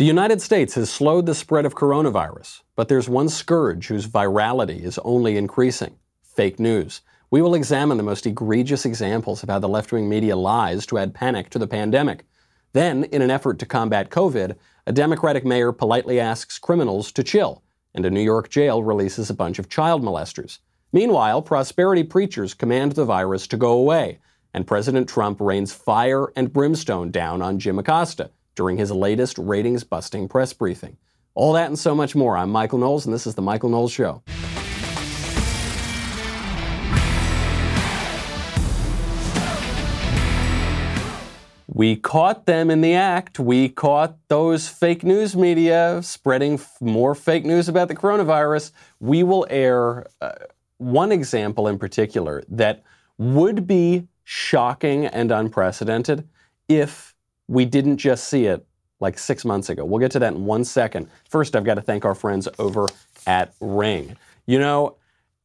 The United States has slowed the spread of coronavirus, but there's one scourge whose virality is only increasing fake news. We will examine the most egregious examples of how the left wing media lies to add panic to the pandemic. Then, in an effort to combat COVID, a Democratic mayor politely asks criminals to chill, and a New York jail releases a bunch of child molesters. Meanwhile, prosperity preachers command the virus to go away, and President Trump rains fire and brimstone down on Jim Acosta during his latest ratings busting press briefing. All that and so much more. I'm Michael Knowles, and this is The Michael Knowles Show. We caught them in the act. We caught those fake news media spreading f- more fake news about the coronavirus. We will air uh, one example in particular that would be shocking and unprecedented if we didn't just see it like six months ago. We'll get to that in one second. First, I've got to thank our friends over at Ring. You know,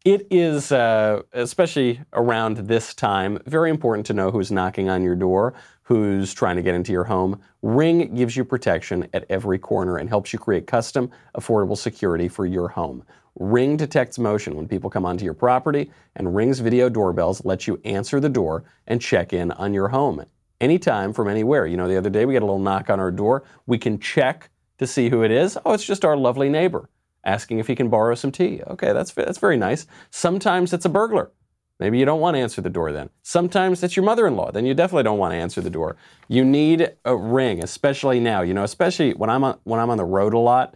it is, uh, especially around this time, very important to know who's knocking on your door, who's trying to get into your home. Ring gives you protection at every corner and helps you create custom, affordable security for your home. Ring detects motion when people come onto your property, and Ring's video doorbells let you answer the door and check in on your home anytime from anywhere. You know, the other day we got a little knock on our door. We can check to see who it is. Oh, it's just our lovely neighbor asking if he can borrow some tea. Okay, that's that's very nice. Sometimes it's a burglar. Maybe you don't want to answer the door then. Sometimes it's your mother-in-law. Then you definitely don't want to answer the door. You need a ring, especially now. You know, especially when I'm on, when I'm on the road a lot.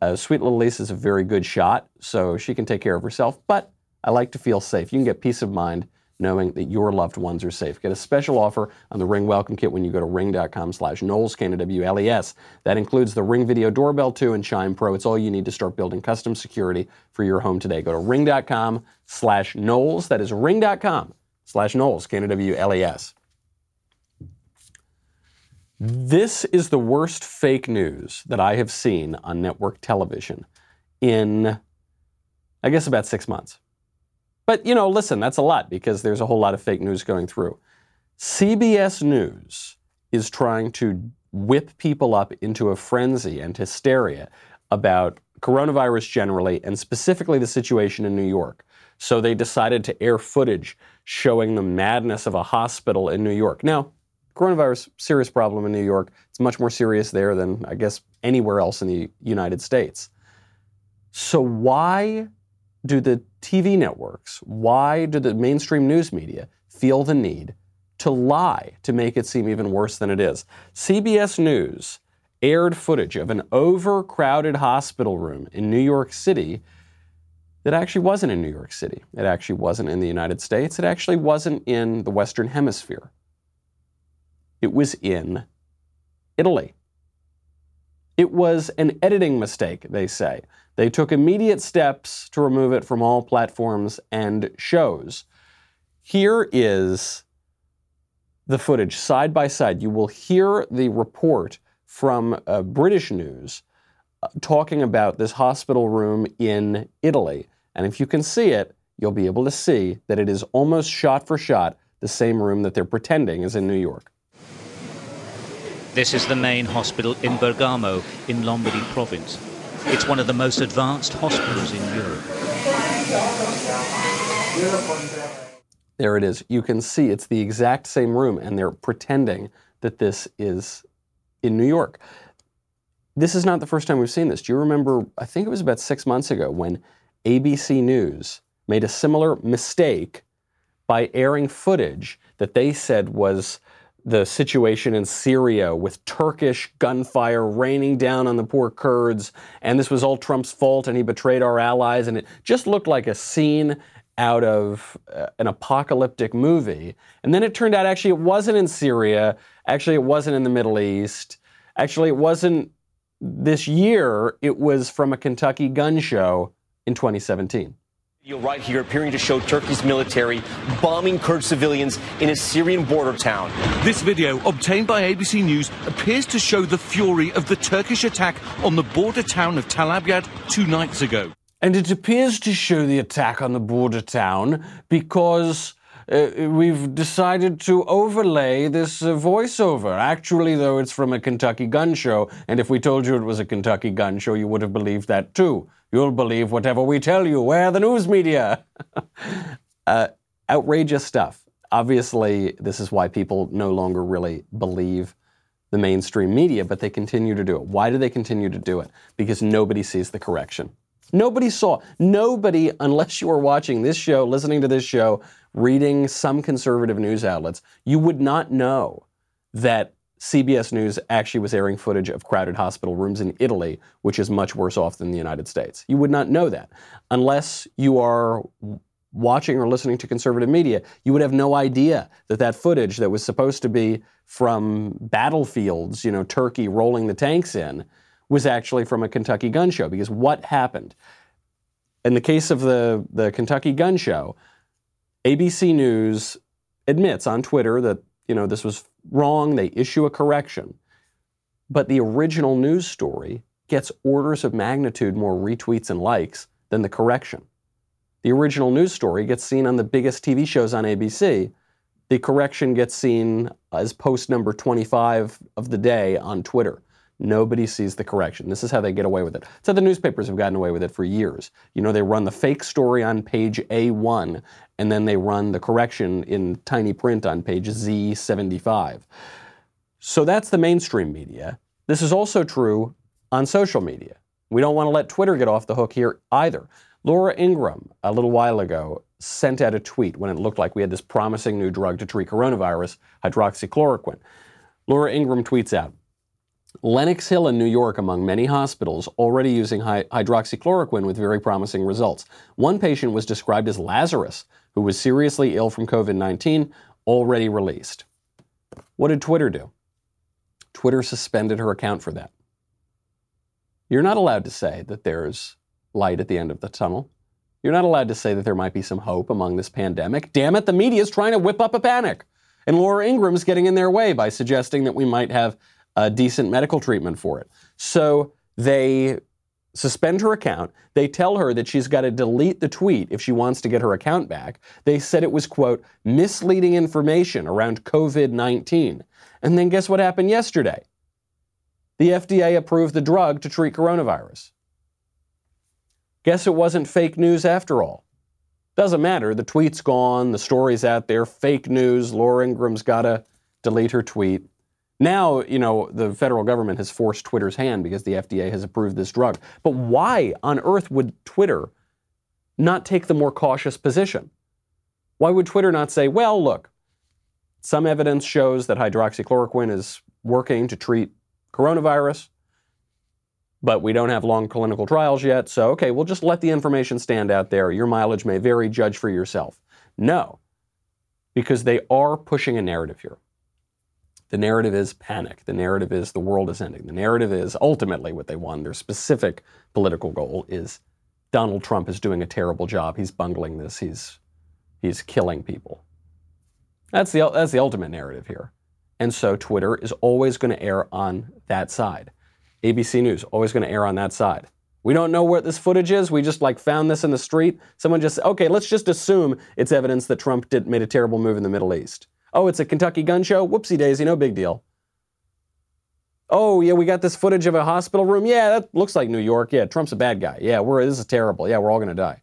Uh, sweet little Lisa's a very good shot, so she can take care of herself. But I like to feel safe. You can get peace of mind knowing that your loved ones are safe. Get a special offer on the Ring Welcome Kit when you go to ring.com slash Knowles, K-N-W-L-E-S. That includes the Ring Video Doorbell 2 and Chime Pro. It's all you need to start building custom security for your home today. Go to ring.com slash Knowles. That is ring.com slash Knowles, K-N-W-L-E-S. This is the worst fake news that I have seen on network television in, I guess, about six months. But, you know, listen, that's a lot because there's a whole lot of fake news going through. CBS News is trying to whip people up into a frenzy and hysteria about coronavirus generally and specifically the situation in New York. So they decided to air footage showing the madness of a hospital in New York. Now, coronavirus serious problem in New York. It's much more serious there than I guess anywhere else in the United States. So why do the TV networks, why do the mainstream news media feel the need to lie to make it seem even worse than it is? CBS News aired footage of an overcrowded hospital room in New York City that actually wasn't in New York City. It actually wasn't in the United States. It actually wasn't in the Western Hemisphere. It was in Italy. It was an editing mistake, they say. They took immediate steps to remove it from all platforms and shows. Here is the footage side by side. You will hear the report from uh, British news uh, talking about this hospital room in Italy. And if you can see it, you'll be able to see that it is almost shot for shot the same room that they're pretending is in New York. This is the main hospital in Bergamo in Lombardy province. It's one of the most advanced hospitals in Europe. There it is. You can see it's the exact same room, and they're pretending that this is in New York. This is not the first time we've seen this. Do you remember? I think it was about six months ago when ABC News made a similar mistake by airing footage that they said was the situation in Syria with Turkish gunfire raining down on the poor Kurds, and this was all Trump's fault, and he betrayed our allies, and it just looked like a scene out of uh, an apocalyptic movie. And then it turned out actually it wasn't in Syria, actually, it wasn't in the Middle East, actually, it wasn't this year, it was from a Kentucky gun show in 2017. You're right here appearing to show Turkey's military bombing Kurd civilians in a Syrian border town. This video, obtained by ABC News, appears to show the fury of the Turkish attack on the border town of Tal Abyad two nights ago. And it appears to show the attack on the border town because uh, we've decided to overlay this uh, voiceover. Actually, though, it's from a Kentucky gun show, and if we told you it was a Kentucky gun show, you would have believed that too. You'll believe whatever we tell you. Where the news media? uh, outrageous stuff. Obviously, this is why people no longer really believe the mainstream media, but they continue to do it. Why do they continue to do it? Because nobody sees the correction. Nobody saw, nobody, unless you were watching this show, listening to this show, reading some conservative news outlets, you would not know that CBS News actually was airing footage of crowded hospital rooms in Italy, which is much worse off than the United States. You would not know that unless you are watching or listening to conservative media. You would have no idea that that footage that was supposed to be from battlefields, you know, Turkey rolling the tanks in, was actually from a Kentucky gun show. Because what happened? In the case of the, the Kentucky gun show, ABC News admits on Twitter that, you know, this was wrong. They issue a correction. But the original news story gets orders of magnitude more retweets and likes than the correction. The original news story gets seen on the biggest TV shows on ABC. The correction gets seen as post number 25 of the day on Twitter. Nobody sees the correction. This is how they get away with it. So the newspapers have gotten away with it for years. You know, they run the fake story on page A1, and then they run the correction in tiny print on page Z75. So that's the mainstream media. This is also true on social media. We don't want to let Twitter get off the hook here either. Laura Ingraham, a little while ago, sent out a tweet when it looked like we had this promising new drug to treat coronavirus, hydroxychloroquine. Laura Ingraham tweets out, Lenox Hill in New York, among many hospitals, already using hydroxychloroquine with very promising results. One patient was described as Lazarus, who was seriously ill from COVID 19, already released. What did Twitter do? Twitter suspended her account for that. You're not allowed to say that there's light at the end of the tunnel. You're not allowed to say that there might be some hope among this pandemic. Damn it, the media is trying to whip up a panic. And Laura Ingraham's getting in their way by suggesting that we might have a decent medical treatment for it. So they suspend her account. They tell her that she's got to delete the tweet if she wants to get her account back. They said it was, quote, misleading information around COVID 19. And then guess what happened yesterday? The FDA approved the drug to treat coronavirus. Guess it wasn't fake news after all. Doesn't matter. The tweet's gone. The story's out there. Fake news. Laura Ingraham's got to delete her tweet. Now, you know, the federal government has forced Twitter's hand because the FDA has approved this drug. But why on earth would Twitter not take the more cautious position? Why would Twitter not say, well, look, some evidence shows that hydroxychloroquine is working to treat coronavirus but we don't have long clinical trials yet. So, okay, we'll just let the information stand out there. Your mileage may vary, judge for yourself. No, because they are pushing a narrative here. The narrative is panic. The narrative is the world is ending. The narrative is ultimately what they want. Their specific political goal is Donald Trump is doing a terrible job. He's bungling this. He's he's killing people. That's the that's the ultimate narrative here. And so Twitter is always going to err on that side. ABC News, always going to err on that side. We don't know what this footage is. We just like found this in the street. Someone just okay, let's just assume it's evidence that Trump did made a terrible move in the Middle East. Oh, it's a Kentucky gun show. Whoopsie daisy, no big deal. Oh yeah, we got this footage of a hospital room. Yeah, that looks like New York. Yeah, Trump's a bad guy. Yeah, we're this is terrible. Yeah, we're all going to die.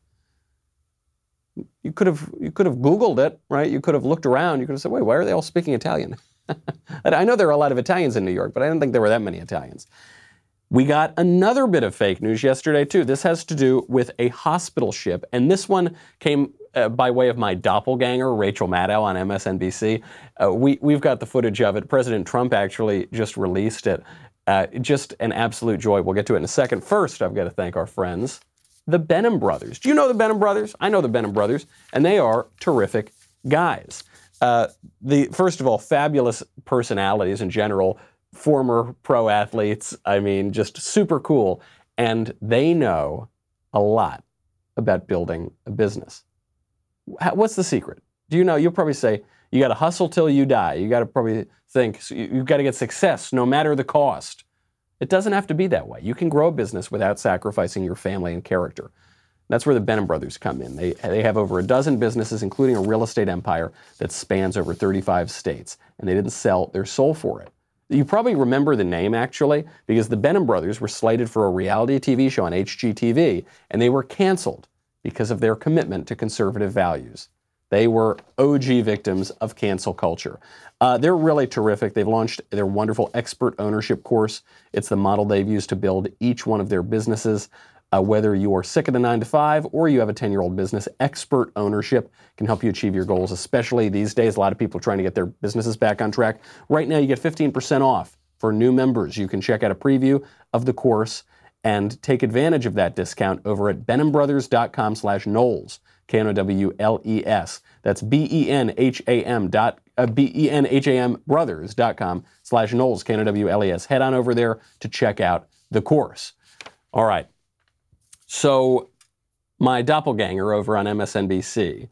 You could have you could have Googled it, right? You could have looked around. You could have said, wait, why are they all speaking Italian? I know there are a lot of Italians in New York, but I didn't think there were that many Italians. We got another bit of fake news yesterday, too. This has to do with a hospital ship, and this one came uh, by way of my doppelganger, Rachel Maddow on MSNBC. Uh, we, we've got the footage of it. President Trump actually just released it. Uh, just an absolute joy. We'll get to it in a second. First, I've got to thank our friends, the Benham brothers. Do you know the Benham brothers? I know the Benham brothers, and they are terrific guys. Uh, the first of all, fabulous personalities in general former pro athletes. I mean, just super cool. And they know a lot about building a business. What's the secret? Do you know? You'll probably say, you got to hustle till you die. You got to probably think you've got to get success no matter the cost. It doesn't have to be that way. You can grow a business without sacrificing your family and character. That's where the Benham brothers come in. They, they have over a dozen businesses, including a real estate empire that spans over 35 states, and they didn't sell their soul for it. You probably remember the name actually, because the Benham brothers were slated for a reality TV show on HGTV, and they were canceled because of their commitment to conservative values. They were OG victims of cancel culture. Uh, they're really terrific. They've launched their wonderful expert ownership course. It's the model they've used to build each one of their businesses. Uh, whether you are sick of the nine to five or you have a 10 year old business, expert ownership can help you achieve your goals, especially these days. A lot of people are trying to get their businesses back on track. Right now, you get 15% off for new members. You can check out a preview of the course and take advantage of that discount over at benhambrothers.com slash Knowles, K-N-O-W-L-E-S. That's B-E-N-H-A-M dot, uh, B-E-N-H-A-M brothers.com slash Knowles, K-N-O-W-L-E-S. Head on over there to check out the course. All right. So my doppelganger over on MSNBC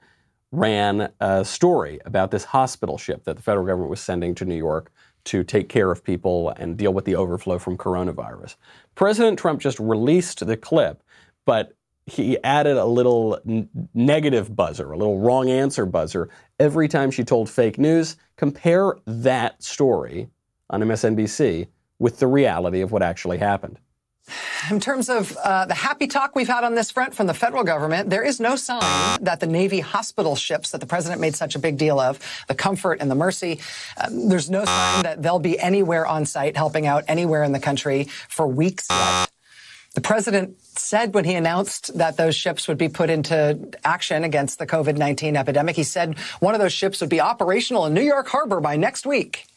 ran a story about this hospital ship that the federal government was sending to New York to take care of people and deal with the overflow from coronavirus. President Trump just released the clip, but he added a little n- negative buzzer, a little wrong answer buzzer every time she told fake news. Compare that story on MSNBC with the reality of what actually happened. In terms of uh, the happy talk we've had on this front from the federal government, there is no sign that the Navy hospital ships that the president made such a big deal of, the Comfort and the Mercy, uh, there's no sign that they'll be anywhere on site helping out anywhere in the country for weeks yet. The president said when he announced that those ships would be put into action against the COVID 19 epidemic, he said one of those ships would be operational in New York Harbor by next week.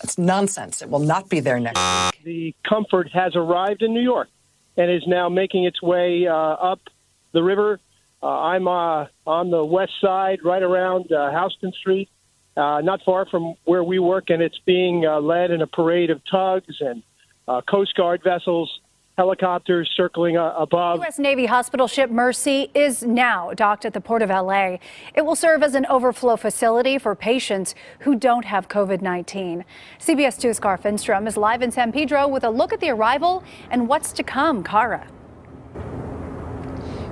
That's nonsense. It will not be there next week. The Comfort has arrived in New York and is now making its way uh, up the river. Uh, I'm uh, on the west side, right around uh, Houston Street, uh, not far from where we work, and it's being uh, led in a parade of tugs and Coast Guard vessels helicopters circling uh, above. U.S. Navy hospital ship Mercy is now docked at the port of L.A. It will serve as an overflow facility for patients who don't have COVID 19. CBS 2's Kara Finnstrom is live in San Pedro with a look at the arrival and what's to come. Kara.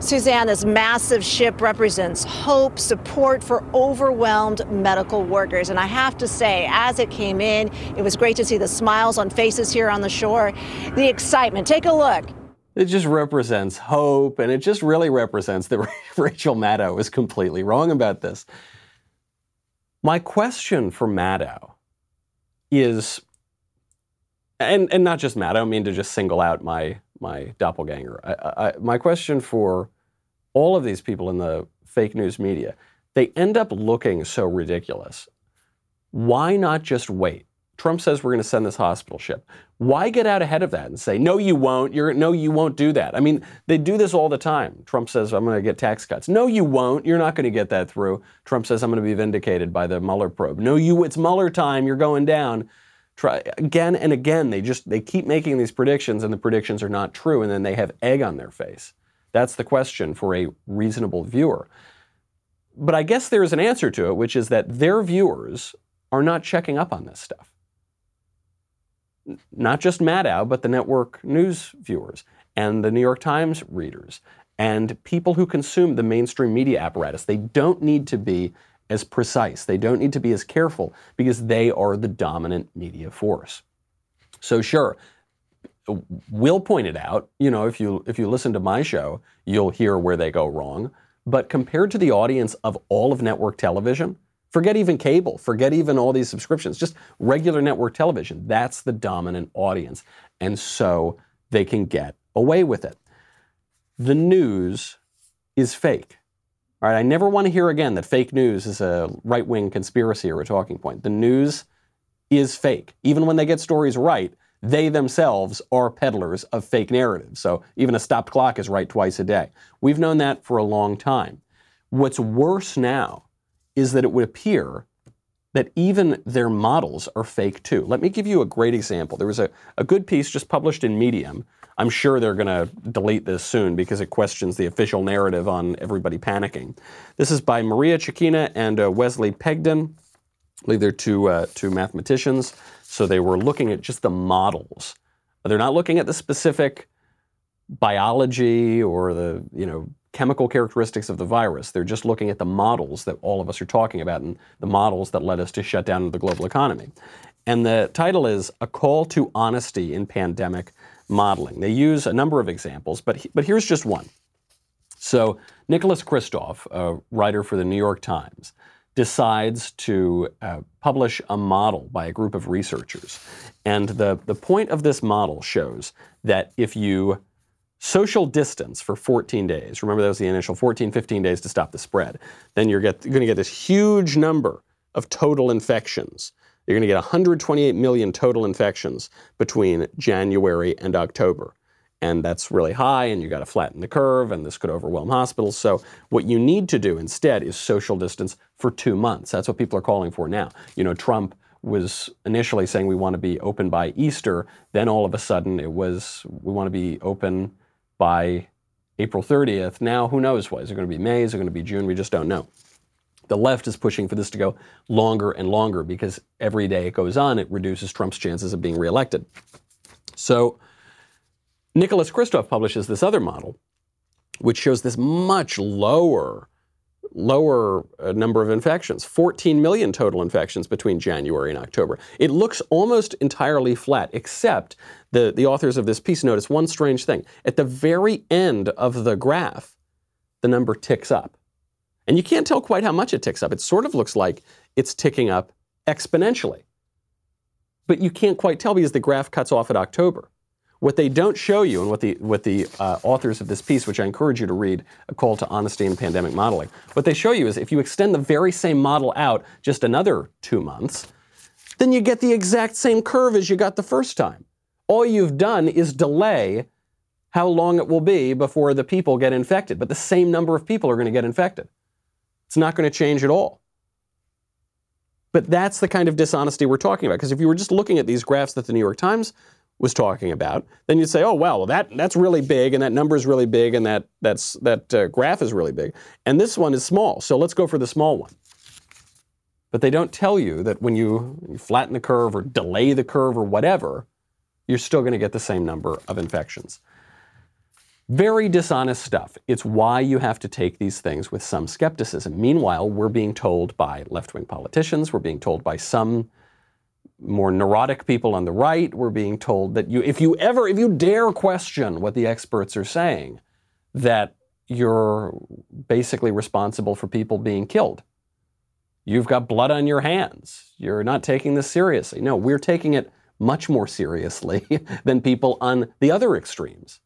Suzanne, this massive ship represents hope, support for overwhelmed medical workers. And I have to say, as it came in, it was great to see the smiles on faces here on the shore, the excitement. Take a look. It just represents hope, and it just really represents that Rachel Maddow is completely wrong about this. My question for Maddow is, and, and not just Maddow, I mean to just single out my my doppelganger. I, I, my question for all of these people in the fake news media, they end up looking so ridiculous. Why not just wait? Trump says we're going to send this hospital ship. Why get out ahead of that and say, no, you won't? You're, no, you won't do that. I mean, they do this all the time. Trump says, I'm going to get tax cuts. No, you won't. You're not going to get that through. Trump says, I'm going to be vindicated by the Mueller probe. No, you, it's Mueller time. You're going down. Try again and again. They just they keep making these predictions, and the predictions are not true, and then they have egg on their face. That's the question for a reasonable viewer. But I guess there is an answer to it, which is that their viewers are not checking up on this stuff. Not just Maddow, but the network news viewers and the New York Times readers and people who consume the mainstream media apparatus. They don't need to be as precise. They don't need to be as careful because they are the dominant media force. So, sure, we'll pointed out, you know, if you if you listen to my show, you'll hear where they go wrong. But compared to the audience of all of network television, forget even cable, forget even all these subscriptions, just regular network television, that's the dominant audience. And so they can get away with it. The news is fake. All right, I never want to hear again that fake news is a right wing conspiracy or a talking point. The news is fake. Even when they get stories right, they themselves are peddlers of fake narratives. So even a stopped clock is right twice a day. We've known that for a long time. What's worse now is that it would appear that even their models are fake too. Let me give you a great example. There was a, a good piece just published in Medium I'm sure they're going to delete this soon because it questions the official narrative on everybody panicking. This is by Maria Chikina and uh, Wesley Pegden. They're two, uh, two mathematicians. So they were looking at just the models. They're not looking at the specific biology or the you know chemical characteristics of the virus. They're just looking at the models that all of us are talking about and the models that led us to shut down the global economy. And the title is A Call to Honesty in Pandemic Modeling. They use a number of examples, but, but here's just one. So, Nicholas Kristof, a writer for the New York Times, decides to uh, publish a model by a group of researchers. And the, the point of this model shows that if you social distance for 14 days, remember that was the initial 14, 15 days to stop the spread, then you're, you're going to get this huge number of total infections. You're going to get 128 million total infections between January and October and that's really high, and you got to flatten the curve, and this could overwhelm hospitals. So, what you need to do instead is social distance for two months. That's what people are calling for now. You know, Trump was initially saying we want to be open by Easter, then all of a sudden it was we want to be open by April 30th. Now, who knows what? Is it going to be May? Is it going to be June? We just don't know. The left is pushing for this to go longer and longer because every day it goes on, it reduces Trump's chances of being reelected. So, Nicholas Kristof publishes this other model, which shows this much lower lower uh, number of infections 14 million total infections between January and October. It looks almost entirely flat, except the, the authors of this piece notice one strange thing. At the very end of the graph, the number ticks up. And you can't tell quite how much it ticks up. It sort of looks like it's ticking up exponentially. But you can't quite tell because the graph cuts off at October. What they don't show you, and what the, what the uh, authors of this piece, which I encourage you to read, A Call to Honesty in Pandemic Modeling, what they show you is if you extend the very same model out just another two months, then you get the exact same curve as you got the first time. All you've done is delay how long it will be before the people get infected, but the same number of people are going to get infected. It's not going to change at all. But that's the kind of dishonesty we're talking about. Because if you were just looking at these graphs that the New York Times was talking about, then you'd say, oh, well, that, that's really big, and that number is really big, and that, that's, that uh, graph is really big. And this one is small, so let's go for the small one. But they don't tell you that when you, you flatten the curve or delay the curve or whatever, you're still going to get the same number of infections. Very dishonest stuff. It's why you have to take these things with some skepticism. Meanwhile, we're being told by left wing politicians, we're being told by some more neurotic people on the right we're being told that you, if you ever, if you dare question what the experts are saying, that you're basically responsible for people being killed. You've got blood on your hands. You're not taking this seriously. No, we're taking it much more seriously than people on the other extremes.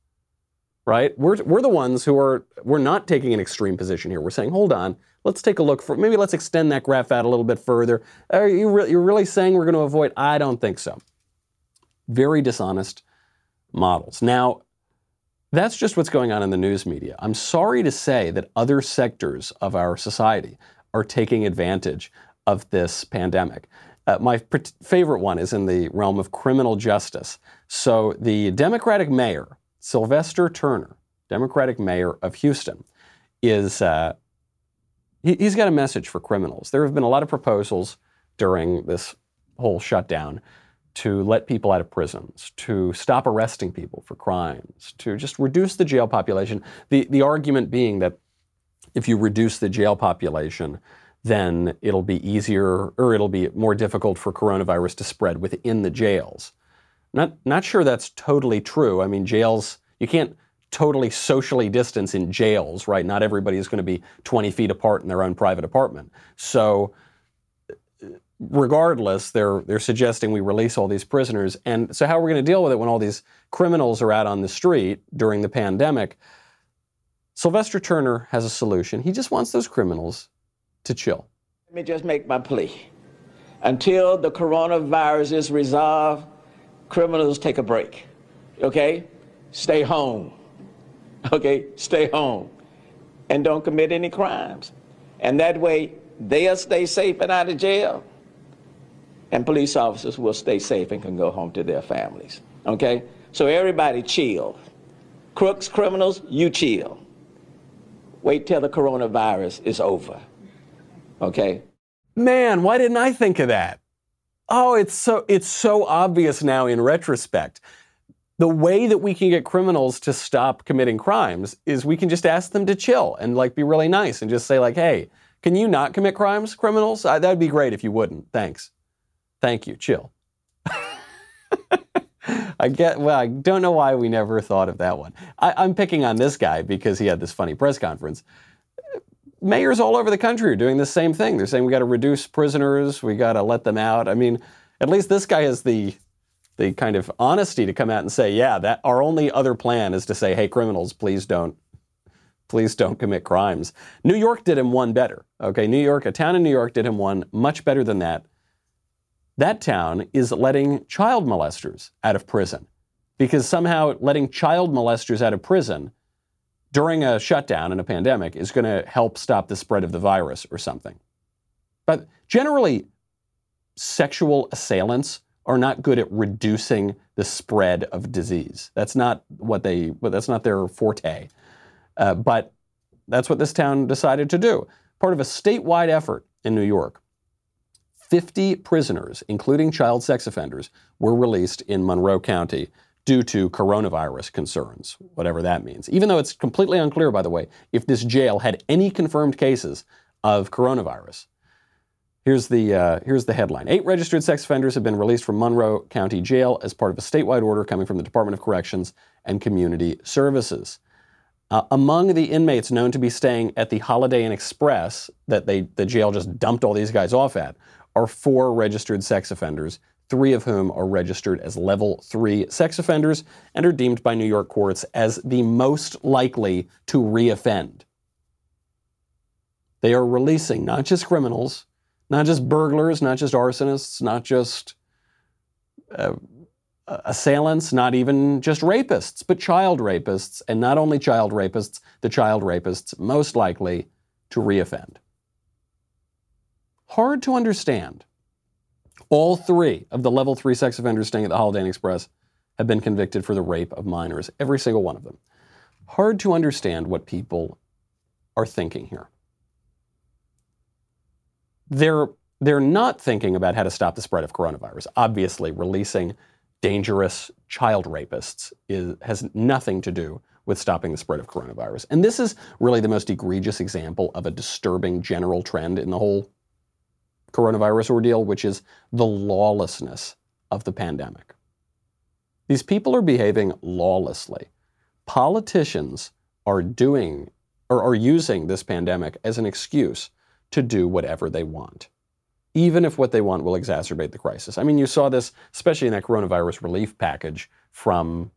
Right? We're, we're the ones who are, we're not taking an extreme position here. We're saying, hold on, Let's take a look for maybe let's extend that graph out a little bit further. Are you re- you're really saying we're going to avoid? I don't think so. Very dishonest models. Now, that's just what's going on in the news media. I'm sorry to say that other sectors of our society are taking advantage of this pandemic. Uh, my favorite one is in the realm of criminal justice. So, the Democratic mayor, Sylvester Turner, Democratic mayor of Houston, is uh, he, has got a message for criminals. There have been a lot of proposals during this whole shutdown to let people out of prisons, to stop arresting people for crimes, to just reduce the jail population. The, the argument being that if you reduce the jail population, then it'll be easier or it'll be more difficult for coronavirus to spread within the jails. Not, not sure that's totally true. I mean, jails, you can't totally socially distance in jails, right? Not everybody is going to be 20 feet apart in their own private apartment. So, regardless, they're they're suggesting we release all these prisoners. And so, how are we going to deal with it when all these criminals are out on the street during the pandemic? Sylvester Turner has a solution. He just wants those criminals to chill. Let me just make my plea. Until the coronavirus is resolved, criminals take a break. Okay? Stay home. okay, stay home and don't commit any crimes. And that way, they'll stay safe and out of jail, and police officers will stay safe and can go home to their families. Okay? So everybody chill. Crooks, criminals, you chill. Wait till the coronavirus is over. Okay? Man, why didn't I think of that? Oh, it's so it's so obvious now in retrospect the way that we can get criminals to stop committing crimes is we can just ask them to chill and like be really nice and just say like, "Hey, can you not commit crimes, criminals? Uh, that'd be great if you wouldn't. Thanks. Thank you. Chill." I get. Well, I don't know why we never thought of that one. I, I'm picking on this guy because he had this funny press conference. Mayors all over the country are doing the same thing. They're saying we got to reduce prisoners, we got to let them out. I mean, at least this guy has the the kind of honesty to come out and say, yeah, that our only other plan is to say, hey, criminals, please don't, please don't commit crimes. New York did him one better. Okay, New York, a town in New York did him one much better than that. That town is letting child molesters out of prison because somehow letting child molesters out of prison during a shutdown in a pandemic is going to help stop the spread of the virus or something. But generally, sexual assailants are not good at reducing the spread of disease. That's not what they. That's not their forte. Uh, but that's what this town decided to do. Part of a statewide effort in New York. 50 prisoners, including child sex offenders, were released in Monroe County due to coronavirus concerns, whatever that means. Even though it's completely unclear, by the way, if this jail had any confirmed cases of coronavirus. Here's the, uh, here's the headline. Eight registered sex offenders have been released from Monroe County Jail as part of a statewide order coming from the Department of Corrections and Community Services. Uh, among the inmates known to be staying at the Holiday Inn Express that they, the jail just dumped all these guys off at are four registered sex offenders, three of whom are registered as level three sex offenders and are deemed by New York courts as the most likely to reoffend. They are releasing not just criminals, not just burglars, not just arsonists, not just uh, assailants, not even just rapists, but child rapists, and not only child rapists, the child rapists most likely to reoffend. Hard to understand. All three of the level three sex offenders staying at the Holiday Inn Express have been convicted for the rape of minors, every single one of them. Hard to understand what people are thinking here they're they're not thinking about how to stop the spread of coronavirus. Obviously, releasing dangerous child rapists is, has nothing to do with stopping the spread of coronavirus. And this is really the most egregious example of a disturbing general trend in the whole coronavirus ordeal, which is the lawlessness of the pandemic. These people are behaving lawlessly. Politicians are doing or are using this pandemic as an excuse to do whatever they want, even if what they want will exacerbate the crisis. I mean, you saw this, especially in that coronavirus relief package from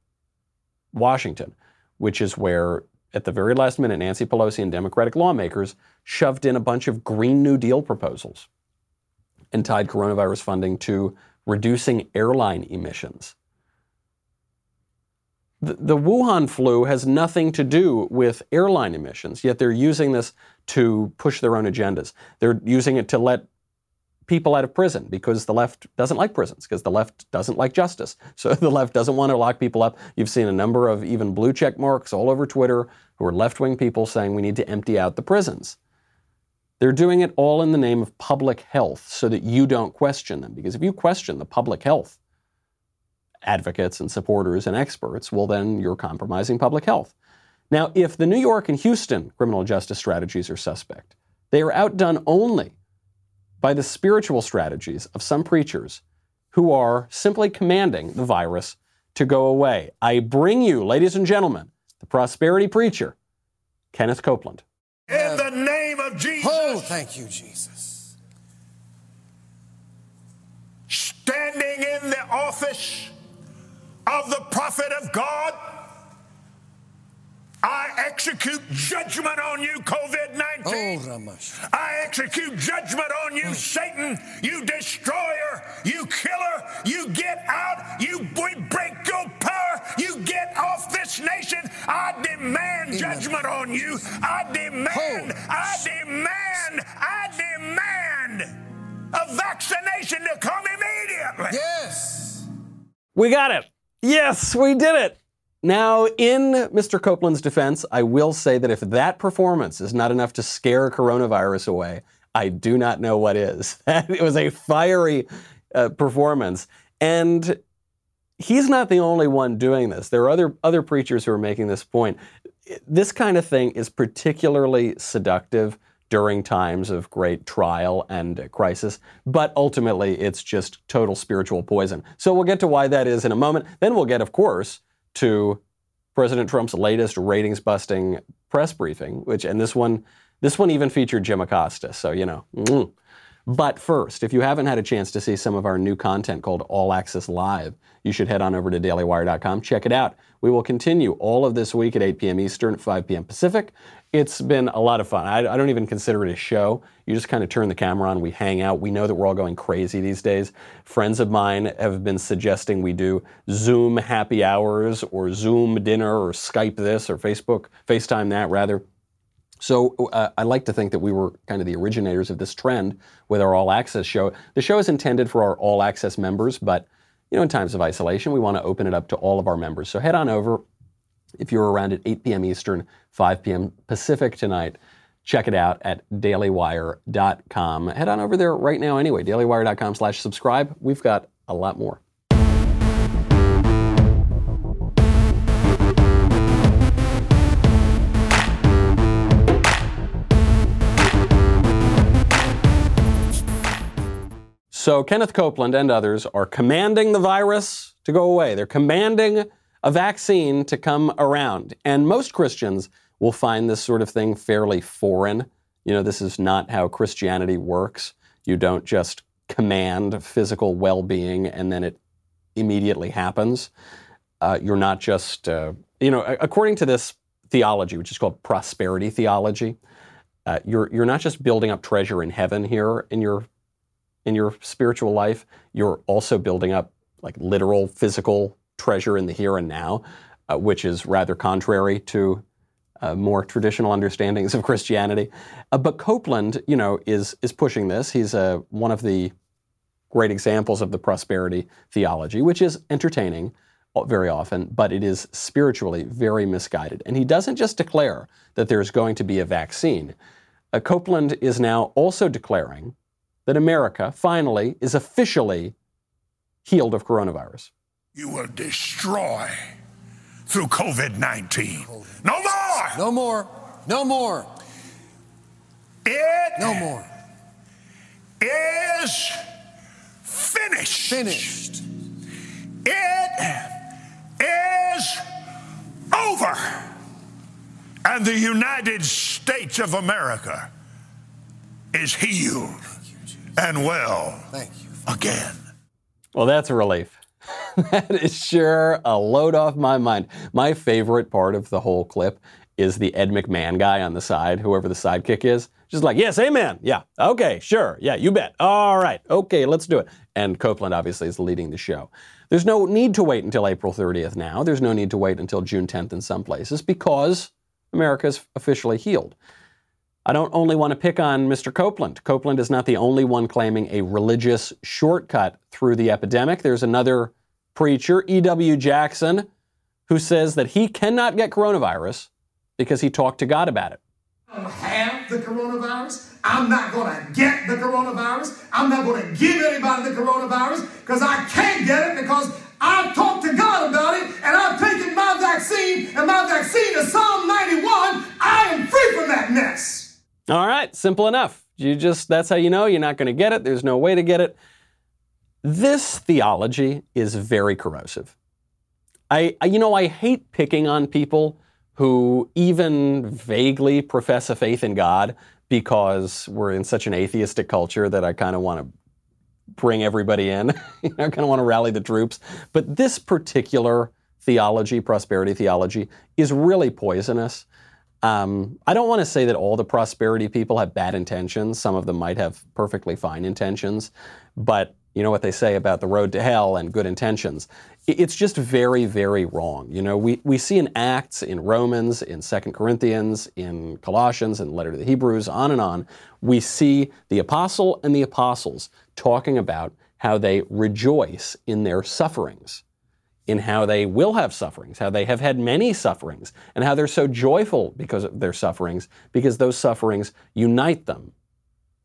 Washington, which is where at the very last minute, Nancy Pelosi and Democratic lawmakers shoved in a bunch of Green New Deal proposals and tied coronavirus funding to reducing airline emissions. The, the, Wuhan flu has nothing to do with airline emissions, yet they're using this to push their own agendas. They're using it to let people out of prison because the left doesn't like prisons, because the left doesn't like justice. So the left doesn't want to lock people up. You've seen a number of even blue check marks all over Twitter who are left wing people saying we need to empty out the prisons. They're doing it all in the name of public health so that you don't question them. Because if you question the public health advocates and supporters and experts, well, then you're compromising public health. Now, if the New York and Houston criminal justice strategies are suspect, they are outdone only by the spiritual strategies of some preachers who are simply commanding the virus to go away. I bring you, ladies and gentlemen, the prosperity preacher, Kenneth Copeland. In the name of Jesus. Oh, thank you, Jesus. Standing in the office of the prophet of God, I execute judgment on you, COVID 19. Oh, I execute judgment on you, hmm. Satan, you destroyer, you killer. You get out, you break your you get off this nation. I demand Amen. judgment on you. I demand. I demand, I demand a vaccination to come immediately. Yes. We got it. Yes, we did it. Now, in Mr. Copeland's defense, I will say that if that performance is not enough to scare coronavirus away, I do not know what is. it was a fiery uh, performance. And he's not the only one doing this. There are other other preachers who are making this point. This kind of thing is particularly seductive during times of great trial and crisis, but ultimately it's just total spiritual poison. So we'll get to why that is in a moment. Then we'll get, of course, to President Trump's latest ratings busting press briefing, which and this one this one even featured Jim Acosta. So, you know. Mm. But first, if you haven't had a chance to see some of our new content called All Access Live, you should head on over to dailywire.com. Check it out. We will continue all of this week at 8 p.m. Eastern, 5 p.m. Pacific. It's been a lot of fun. I, I don't even consider it a show. You just kind of turn the camera on, we hang out. We know that we're all going crazy these days. Friends of mine have been suggesting we do Zoom happy hours or Zoom dinner or Skype this or Facebook, FaceTime that rather. So uh, I like to think that we were kind of the originators of this trend with our All Access show. The show is intended for our All Access members, but you know, in times of isolation, we want to open it up to all of our members. So head on over if you're around at 8 p.m. Eastern, 5 p.m. Pacific tonight. Check it out at dailywire.com. Head on over there right now anyway, dailywire.com slash subscribe. We've got a lot more. So Kenneth Copeland and others are commanding the virus to go away. They're commanding a vaccine to come around. And most Christians will find this sort of thing fairly foreign. You know, this is not how Christianity works. You don't just command physical well being and then it immediately happens. Uh, you're not just, uh, you know, according to this theology, which is called prosperity theology, uh, you're, you're not just building up treasure in heaven here in your in your spiritual life, you're also building up like literal physical treasure in the here and now, uh, which is rather contrary to uh, more traditional understandings of Christianity. Uh, but Copeland, you know, is is pushing this. He's uh, one of the great examples of the prosperity theology, which is entertaining very often, but it is spiritually very misguided. And he doesn't just declare that there's going to be a vaccine. Uh, Copeland is now also declaring that America finally is officially healed of coronavirus. You will destroy through COVID 19. No more! No more. No more. It No more. is finished. Finished. It is over. And the United States of America is healed and well Thank you. again. Well, that's a relief. that is sure a load off my mind. My favorite part of the whole clip is the Ed McMahon guy on the side, whoever the sidekick is. Just like, yes, amen. Yeah, okay, sure. Yeah, you bet. All right, okay, let's do it. And Copeland obviously is leading the show. There's no need to wait until April 30th now. There's no need to wait until June 10th in some places because America is officially healed. I don't only want to pick on Mr. Copeland. Copeland is not the only one claiming a religious shortcut through the epidemic. There's another preacher, E.W. Jackson, who says that he cannot get coronavirus because he talked to God about it. I don't have the coronavirus. I'm not going to get the coronavirus. I'm not going to give anybody the coronavirus because I can't get it because I've talked to God about it and I've taken my vaccine and my vaccine is Psalm 91. I am free from that mess. All right, simple enough. You just that's how you know you're not going to get it. There's no way to get it. This theology is very corrosive. I, you know I hate picking on people who even vaguely profess a faith in God because we're in such an atheistic culture that I kind of want to bring everybody in. I kind of want to rally the troops. But this particular theology, prosperity theology, is really poisonous. Um, I don't want to say that all the prosperity people have bad intentions. Some of them might have perfectly fine intentions, but you know what they say about the road to hell and good intentions. It's just very, very wrong. You know, we, we see in Acts, in Romans, in Second Corinthians, in Colossians, in the letter to the Hebrews, on and on, we see the apostle and the apostles talking about how they rejoice in their sufferings in how they will have sufferings, how they have had many sufferings, and how they're so joyful because of their sufferings, because those sufferings unite them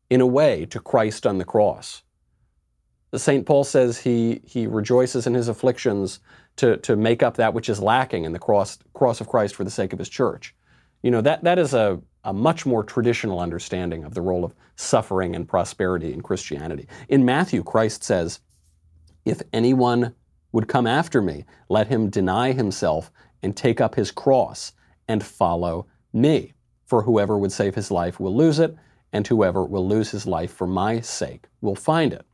in a way to Christ on the cross. St. Paul says he, he rejoices in his afflictions to, to make up that which is lacking in the cross, cross of Christ for the sake of his church. You know, that, that is a, a much more traditional understanding of the role of suffering and prosperity in Christianity. In Matthew, Christ says, If anyone would come after me, let him deny himself and take up his cross and follow me. For whoever would save his life will lose it, and whoever will lose his life for my sake will find it.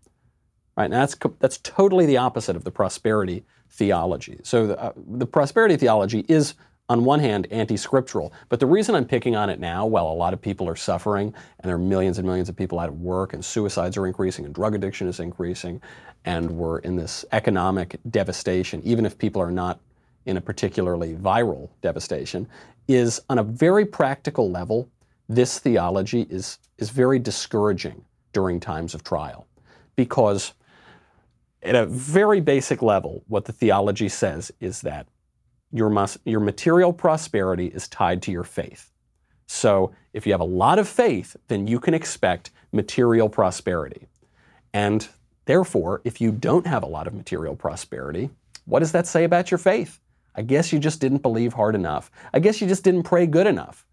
Right? Now that's, that's totally the opposite of the prosperity theology. So the, uh, the prosperity theology is on one hand, anti scriptural. But the reason I'm picking on it now, while a lot of people are suffering and there are millions and millions of people out of work and suicides are increasing and drug addiction is increasing and we're in this economic devastation, even if people are not in a particularly viral devastation, is on a very practical level, this theology is, is very discouraging during times of trial. Because at a very basic level, what the theology says is that your, mus- your material prosperity is tied to your faith. So if you have a lot of faith, then you can expect material prosperity. And therefore, if you don't have a lot of material prosperity, what does that say about your faith? I guess you just didn't believe hard enough. I guess you just didn't pray good enough.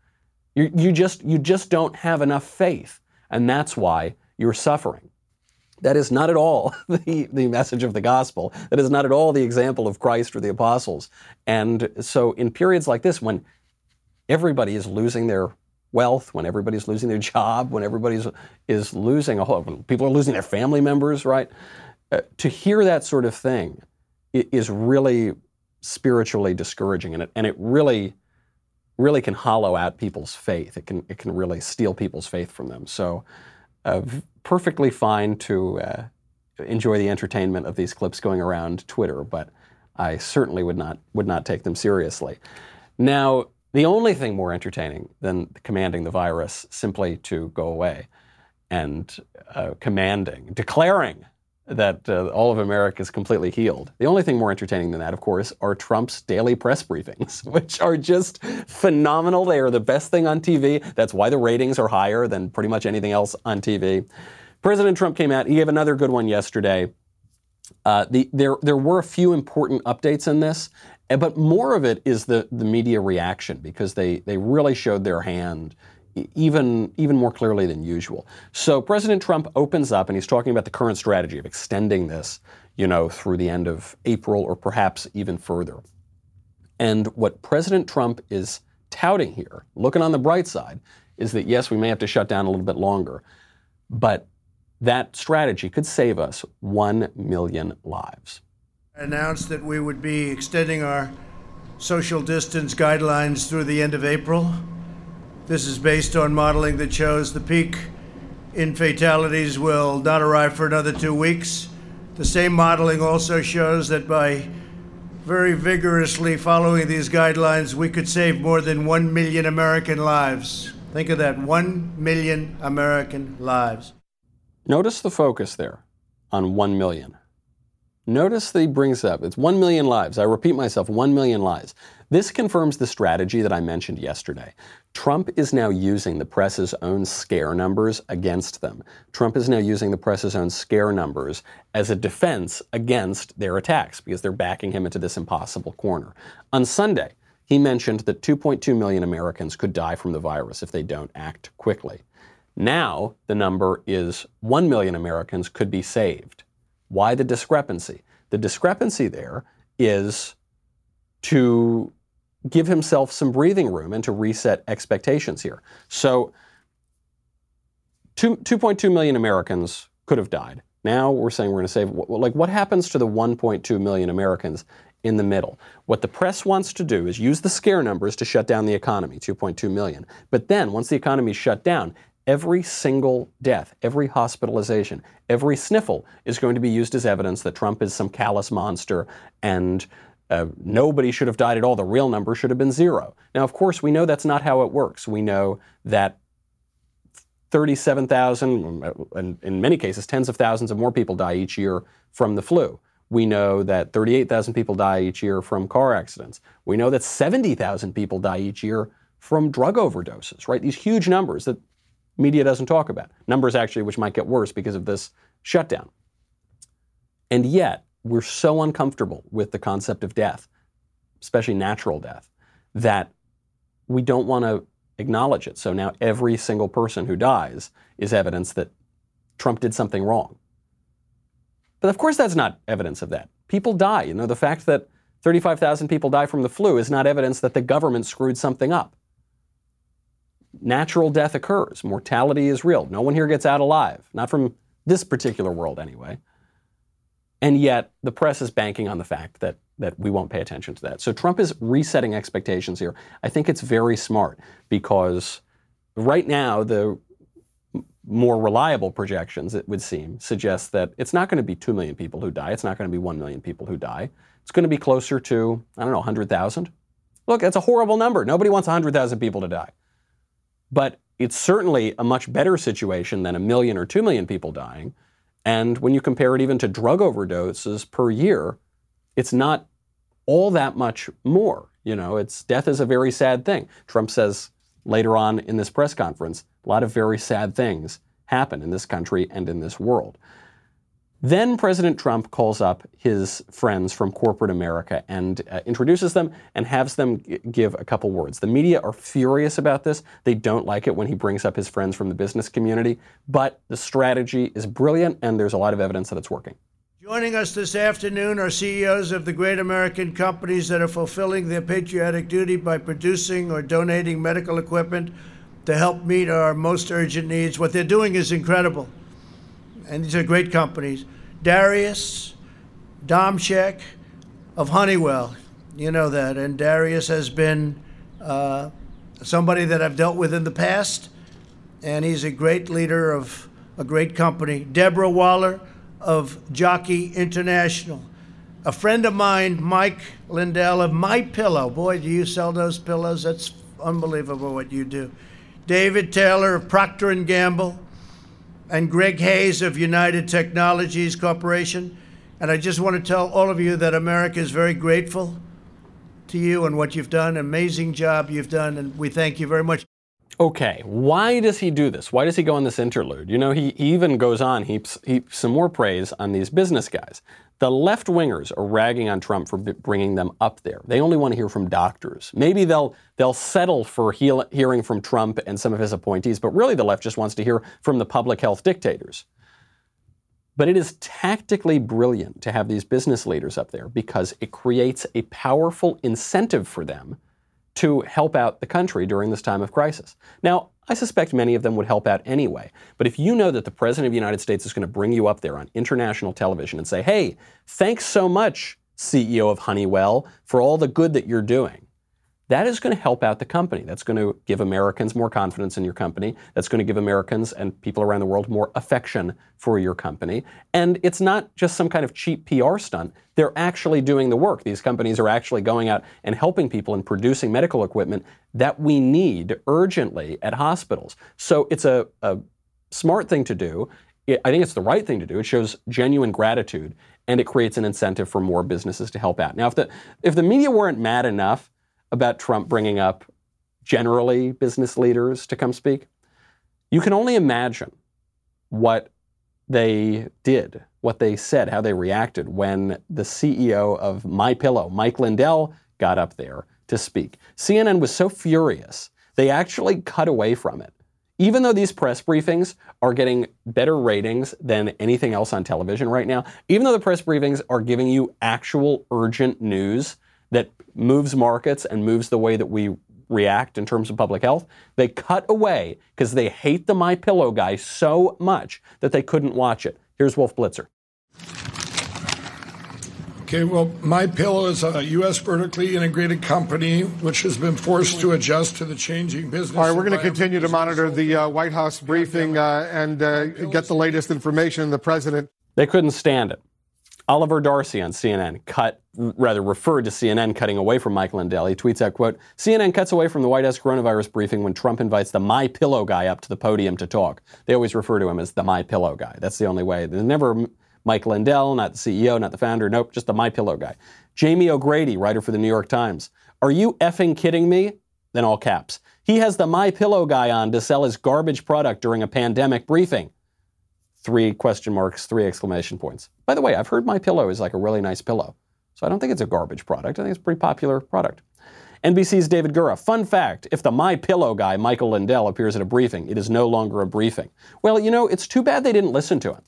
You, you, just, you just don't have enough faith. And that's why you're suffering. That is not at all the, the message of the gospel. That is not at all the example of Christ or the apostles. And so, in periods like this, when everybody is losing their wealth, when everybody's losing their job, when everybody is losing a whole, people are losing their family members, right? Uh, to hear that sort of thing is really spiritually discouraging, and it and it really, really can hollow out people's faith. It can it can really steal people's faith from them. So, perfectly fine to uh, enjoy the entertainment of these clips going around Twitter, but I certainly would not would not take them seriously. Now, the only thing more entertaining than commanding the virus simply to go away and uh, commanding, declaring that uh, all of America is completely healed. The only thing more entertaining than that, of course, are Trump's daily press briefings, which are just phenomenal. They are the best thing on TV. That's why the ratings are higher than pretty much anything else on TV. President Trump came out. He gave another good one yesterday. Uh, the, there, there were a few important updates in this, eh, but more of it is the, the media reaction because they, they really showed their hand even, even more clearly than usual. So President Trump opens up and he's talking about the current strategy of extending this, you know, through the end of April or perhaps even further. And what President Trump is touting here, looking on the bright side, is that yes, we may have to shut down a little bit longer, but that strategy could save us 1 million lives. Announced that we would be extending our social distance guidelines through the end of April. This is based on modeling that shows the peak in fatalities will not arrive for another two weeks. The same modeling also shows that by very vigorously following these guidelines, we could save more than 1 million American lives. Think of that 1 million American lives. Notice the focus there on 1 million. Notice that he brings up it's 1 million lives. I repeat myself 1 million lives. This confirms the strategy that I mentioned yesterday. Trump is now using the press's own scare numbers against them. Trump is now using the press's own scare numbers as a defense against their attacks because they're backing him into this impossible corner. On Sunday, he mentioned that 2.2 million Americans could die from the virus if they don't act quickly. Now, the number is 1 million Americans could be saved. Why the discrepancy? The discrepancy there is to give himself some breathing room and to reset expectations here. So, 2, 2.2 million Americans could have died. Now we're saying we're going to save, like, what happens to the 1.2 million Americans in the middle? What the press wants to do is use the scare numbers to shut down the economy, 2.2 million. But then, once the economy is shut down, every single death, every hospitalization, every sniffle is going to be used as evidence that Trump is some callous monster and uh, nobody should have died at all. The real number should have been zero. Now, of course, we know that's not how it works. We know that 37,000, and in many cases, tens of thousands of more people die each year from the flu. We know that 38,000 people die each year from car accidents. We know that 70,000 people die each year from drug overdoses, right? These huge numbers that media doesn't talk about. Numbers actually which might get worse because of this shutdown. And yet, we're so uncomfortable with the concept of death, especially natural death, that we don't want to acknowledge it. So now every single person who dies is evidence that Trump did something wrong. But of course, that's not evidence of that. People die. You know, the fact that 35,000 people die from the flu is not evidence that the government screwed something up. Natural death occurs. Mortality is real. No one here gets out alive. Not from this particular world, anyway. And yet, the press is banking on the fact that, that we won't pay attention to that. So Trump is resetting expectations here. I think it's very smart because right now, the more reliable projections, it would seem, suggest that it's not going to be 2 million people who die. It's not going to be 1 million people who die. It's going to be closer to, I don't know, 100,000. Look, that's a horrible number. Nobody wants 100,000 people to die. But it's certainly a much better situation than a million or 2 million people dying. And when you compare it even to drug overdoses per year, it's not all that much more. You know, it's death is a very sad thing. Trump says later on in this press conference, a lot of very sad things happen in this country and in this world. Then President Trump calls up his friends from corporate America and uh, introduces them and has them g- give a couple words. The media are furious about this. They don't like it when he brings up his friends from the business community, but the strategy is brilliant and there's a lot of evidence that it's working. Joining us this afternoon are CEOs of the great American companies that are fulfilling their patriotic duty by producing or donating medical equipment to help meet our most urgent needs. What they're doing is incredible and these are great companies. Darius Adamczyk of Honeywell, you know that. And Darius has been uh, somebody that I've dealt with in the past, and he's a great leader of a great company. Debra Waller of Jockey International. A friend of mine, Mike Lindell of My Pillow. Boy, do you sell those pillows? That's unbelievable what you do. David Taylor of Procter and Gamble and Greg Hayes of United Technologies Corporation. And I just want to tell all of you that America is very grateful to you and what you've done. Amazing job you've done, and we thank you very much. Okay, why does he do this? Why does he go on this interlude? You know, he, even goes on, heaps, heaps some more praise on these business guys. The left wingers are ragging on Trump for bringing them up there. They only want to hear from doctors. Maybe they'll they'll settle for heal- hearing from Trump and some of his appointees, but really the left just wants to hear from the public health dictators. But it is tactically brilliant to have these business leaders up there because it creates a powerful incentive for them to help out the country during this time of crisis. Now, I suspect many of them would help out anyway. But if you know that the President of the United States is going to bring you up there on international television and say, hey, thanks so much, CEO of Honeywell, for all the good that you're doing, that is going to help out the company. That's going to give Americans more confidence in your company. That's going to give Americans and people around the world more affection for your company. And it's not just some kind of cheap PR stunt. They're actually doing the work. These companies are actually going out and helping people and producing medical equipment that we need urgently at hospitals. So it's a, a smart thing to do. I think it's the right thing to do. It shows genuine gratitude and it creates an incentive for more businesses to help out. Now, if the if the media weren't mad enough about Trump bringing up generally business leaders to come speak, you can only imagine what they did, what they said, how they reacted when the CEO of My Pillow, Mike Lindell, got up there to speak. CNN was so furious, they actually cut away from it. Even though these press briefings are getting better ratings than anything else on television right now, even though the press briefings are giving you actual urgent news that moves markets and moves the way that we react in terms of public health, they cut away because they hate the My Pillow guy so much that they couldn't watch it. Here's Wolf Blitzer. Okay, well, My Pillow is a U.S. vertically integrated company which has been forced to adjust to the changing business. All right, we're going to continue to monitor the uh, White House briefing uh, and uh, get the latest information. The president. They couldn't stand it. Oliver Darcy on CNN cut, rather referred to CNN cutting away from Mike Lindell. He tweets out, quote, CNN cuts away from the White House coronavirus briefing when Trump invites the My Pillow guy up to the podium to talk. They always refer to him as the My Pillow guy. That's the only way. There's never Mike Lindell, not the CEO, not the founder. Nope, just the My Pillow guy. Jamie O'Grady, writer for the New York Times. Are you effing kidding me? Then all caps. He has the My Pillow guy on to sell his garbage product during a pandemic briefing. three question marks, three exclamation points. By the way, I've heard my pillow is like a really nice pillow. So I don't think it's a garbage product. I think it's a pretty popular product. NBC's David Gura. Fun fact if the My Pillow guy, Michael Lindell, appears at a briefing, it is no longer a briefing. Well, you know, it's too bad they didn't listen to him.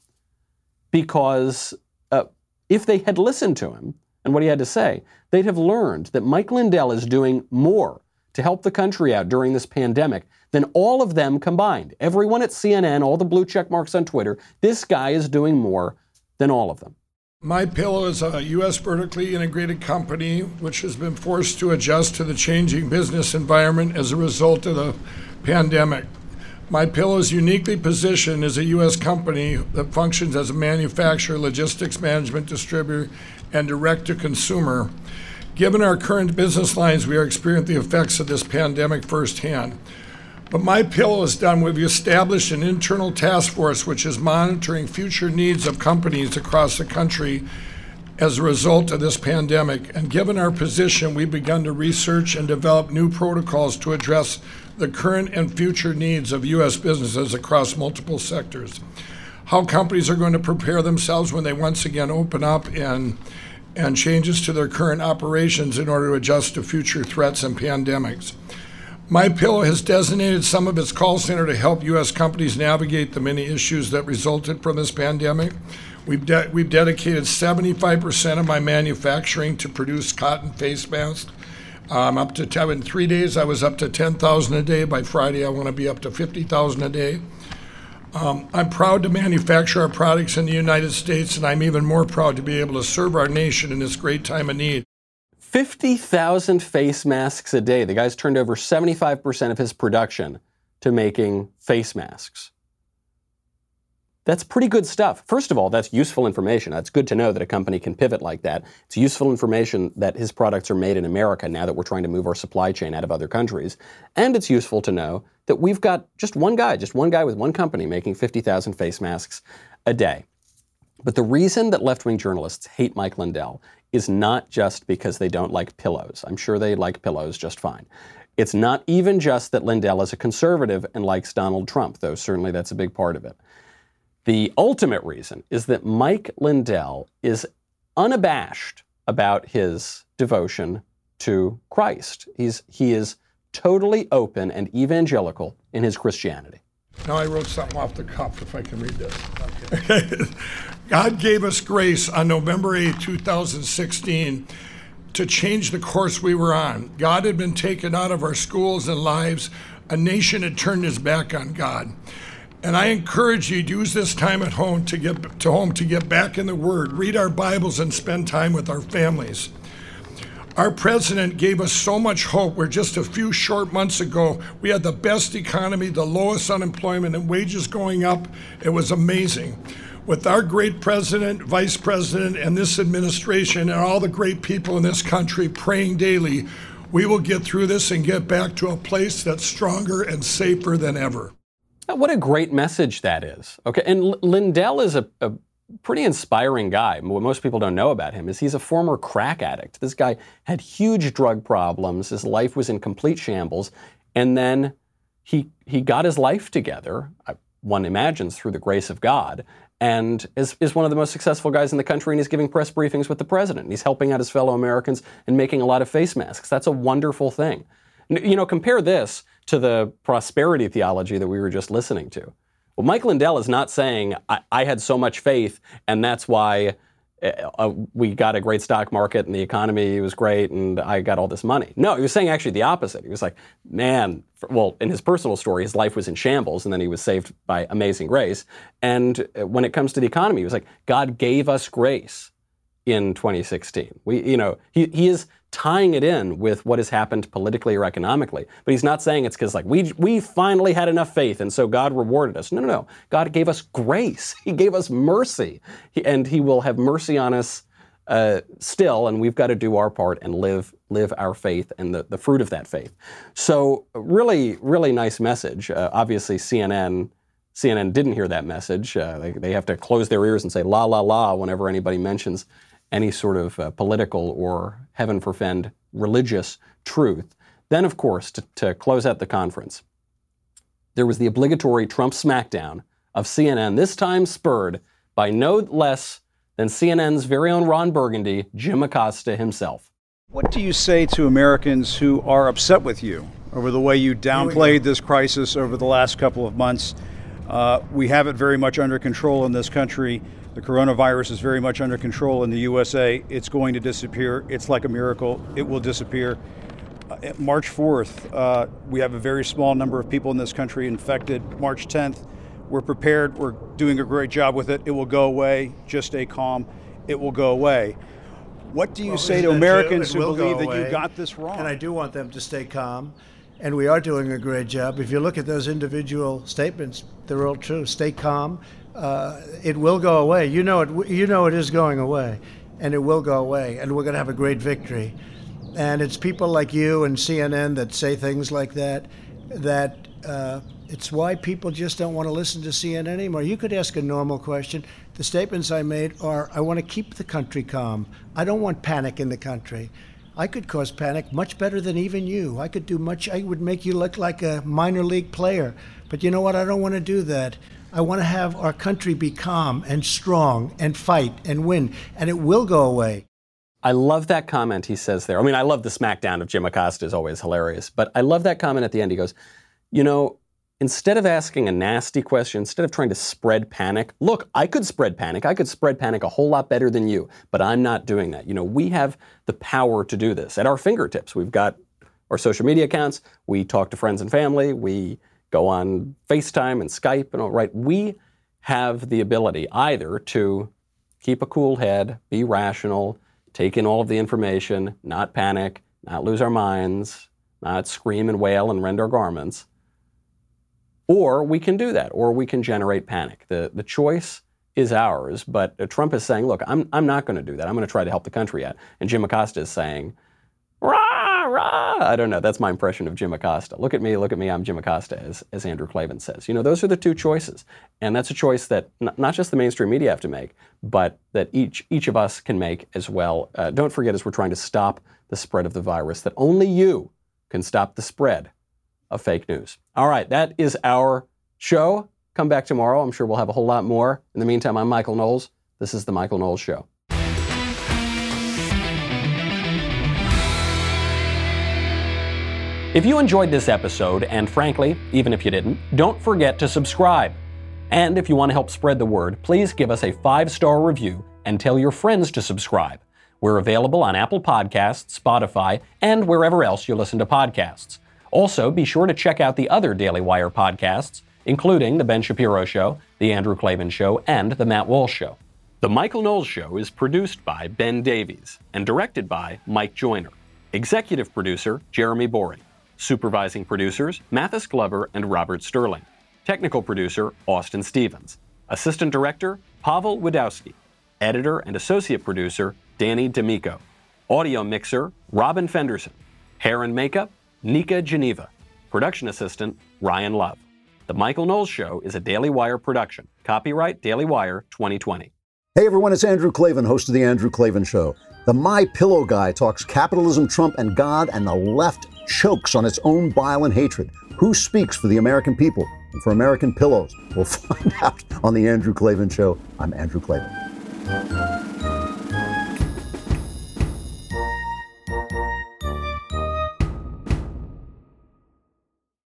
Because uh, if they had listened to him and what he had to say, they'd have learned that Mike Lindell is doing more to help the country out during this pandemic than all of them combined. Everyone at CNN, all the blue check marks on Twitter, this guy is doing more than all of them. My Pillow is a U.S. vertically integrated company which has been forced to adjust to the changing business environment as a result of the pandemic. My Pillow is uniquely positioned as a U.S. company that functions as a manufacturer, logistics management distributor, and direct to consumer. Given our current business lines, we are experiencing the effects of this pandemic firsthand. But My Pillow is done. We've established an internal task force which is monitoring future needs of companies across the country as a result of this pandemic. And given our position, we've begun to research and develop new protocols to address the current and future needs of U.S. businesses across multiple sectors. How companies are going to prepare themselves when they once again open up and and changes to their current operations in order to adjust to future threats and pandemics. My Pillow has designated some of its call center to help U.S. companies navigate the many issues that resulted from this pandemic. We've, de- we've dedicated 75% of my manufacturing to produce cotton face masks. Um, up to 10, in three days, I was up to 10,000 a day. By Friday, I want to be up to 50,000 a day. Um, I'm proud to manufacture our products in the United States, and I'm even more proud to be able to serve our nation in this great time of need. 50,000 face masks a day. The guy's turned over 75% of his production to making face masks. That's pretty good stuff. First of all, that's useful information. That's good to know that a company can pivot like that. It's useful information that his products are made in America now that we're trying to move our supply chain out of other countries. And it's useful to know that we've got just one guy, just one guy with one company making 50,000 face masks a day. But the reason that left wing journalists hate Mike Lindell is not just because they don't like pillows. I'm sure they like pillows just fine. It's not even just that Lindell is a conservative and likes Donald Trump, though certainly that's a big part of it. The ultimate reason is that Mike Lindell is unabashed about his devotion to Christ. He's, he is totally open and evangelical in his Christianity. Now I wrote something off the cuff if I can read this. Okay. God gave us grace on November 8, 2016 to change the course we were on. God had been taken out of our schools and lives. A nation had turned its back on God. And I encourage you to use this time at home to get to home to get back in the Word, read our Bibles, and spend time with our families. Our president gave us so much hope where just a few short months ago we had the best economy, the lowest unemployment, and wages going up. It was amazing with our great president, vice president, and this administration, and all the great people in this country praying daily, we will get through this and get back to a place that's stronger and safer than ever. What a great message that is. Okay, and Lindell is a, a pretty inspiring guy. What most people don't know about him is he's a former crack addict. This guy had huge drug problems. His life was in complete shambles, and then he he got his life together. One imagines through the grace of God, and is, is one of the most successful guys in the country, and he's giving press briefings with the president. He's helping out his fellow Americans and making a lot of face masks. That's a wonderful thing. You know, compare this to the prosperity theology that we were just listening to. Well, Mike Lindell is not saying, I, I had so much faith, and that's why uh, uh, we got a great stock market and the economy was great and I got all this money. No, he was saying actually the opposite. He was like, man, well, in his personal story, his life was in shambles and then he was saved by amazing grace. And uh, when it comes to the economy, he was like, God gave us grace in 2016. We, you know, he, he is tying it in with what has happened politically or economically. But he's not saying it's because like we we finally had enough faith and so God rewarded us. No, no, no. God gave us grace. He gave us mercy, he, and He will have mercy on us uh, still. And we've got to do our part and live live our faith and the, the fruit of that faith. So really, really nice message. Uh, obviously, CNN. CNN didn't hear that message. Uh, they, they have to close their ears and say la la la whenever anybody mentions any sort of uh, political or, heaven forfend, religious truth. Then, of course, to, to close out the conference, there was the obligatory Trump smackdown of CNN, this time spurred by no less than CNN's very own Ron Burgundy, Jim Acosta himself. What do you say to Americans who are upset with you over the way you downplayed this crisis over the last couple of months? Uh, we have it very much under control in this country. The coronavirus is very much under control in the USA. It's going to disappear. It's like a miracle. It will disappear. Uh, March 4th, uh, we have a very small number of people in this country infected. March 10th, we're prepared. We're doing a great job with it. It will go away. Just stay calm. It will go away. What do you Well, say to Americans who believe that you got this wrong? And I do want them to stay calm. And we are doing a great job. If you look at those individual statements, they're all true. Stay calm. Uh, it will go away. You know it. You know it is going away, and it will go away. And we're going to have a great victory. And it's people like you and CNN that say things like that. That uh, it's why people just don't want to listen to CNN anymore. You could ask a normal question. The statements I made are: I want to keep the country calm. I don't want panic in the country. I could cause panic much better than even you. I could do much. I would make you look like a minor league player. But you know what? I don't want to do that. I want to have our country be calm and strong and fight and win, and it will go away. I love that comment he says there. I mean, I love the smackdown of Jim Acosta is always hilarious, but I love that comment at the end. He goes, you know, instead of asking a nasty question, instead of trying to spread panic, look, I could spread panic. I could spread panic a whole lot better than you, but I'm not doing that. You know, we have the power to do this at our fingertips. We've got our social media accounts. We talk to friends and family. We go on FaceTime and Skype and all right. We have the ability either to keep a cool head, be rational, take in all of the information, not panic, not lose our minds, not scream and wail and rend our garments. Or we can do that, or we can generate panic. The, the choice is ours, but uh, Trump is saying, look, I'm, I'm not going to do that. I'm going to try to help the country out. And Jim Acosta is saying, rah, rah. I don't know. That's my impression of Jim Acosta. Look at me, look at me. I'm Jim Acosta, as, as Andrew Klavan says. You know, those are the two choices. And that's a choice that n- not just the mainstream media have to make, but that each, each of us can make as well. Uh, don't forget, as we're trying to stop the spread of the virus, that only you can stop the spread of fake news. All right, that is our show. Come back tomorrow. I'm sure we'll have a whole lot more. In the meantime, I'm Michael Knowles. This is The Michael Knowles Show. If you enjoyed this episode, and frankly, even if you didn't, don't forget to subscribe. And if you want to help spread the word, please give us a five star review and tell your friends to subscribe. We're available on Apple Podcasts, Spotify, and wherever else you listen to podcasts. Also, be sure to check out the other Daily Wire podcasts, including The Ben Shapiro Show, The Andrew Klavan Show, and The Matt Walsh Show. The Michael Knowles Show is produced by Ben Davies and directed by Mike Joyner. Executive producer Jeremy Boring. Supervising producers Mathis Glover and Robert Sterling. Technical producer Austin Stevens. Assistant director Pavel Wadowski. Editor and associate producer Danny D'Amico. Audio mixer Robin Fenderson. Hair and makeup Nika Geneva. Production assistant Ryan Love. The Michael Knowles Show is a Daily Wire production. Copyright Daily Wire 2020. Hey everyone, it's Andrew Klavan, host of the Andrew Klavan Show. The My Pillow guy talks capitalism, Trump, and God, and the left chokes on its own bile and hatred. Who speaks for the American people and for American pillows? We'll find out on the Andrew Klavan Show. I'm Andrew Klavan.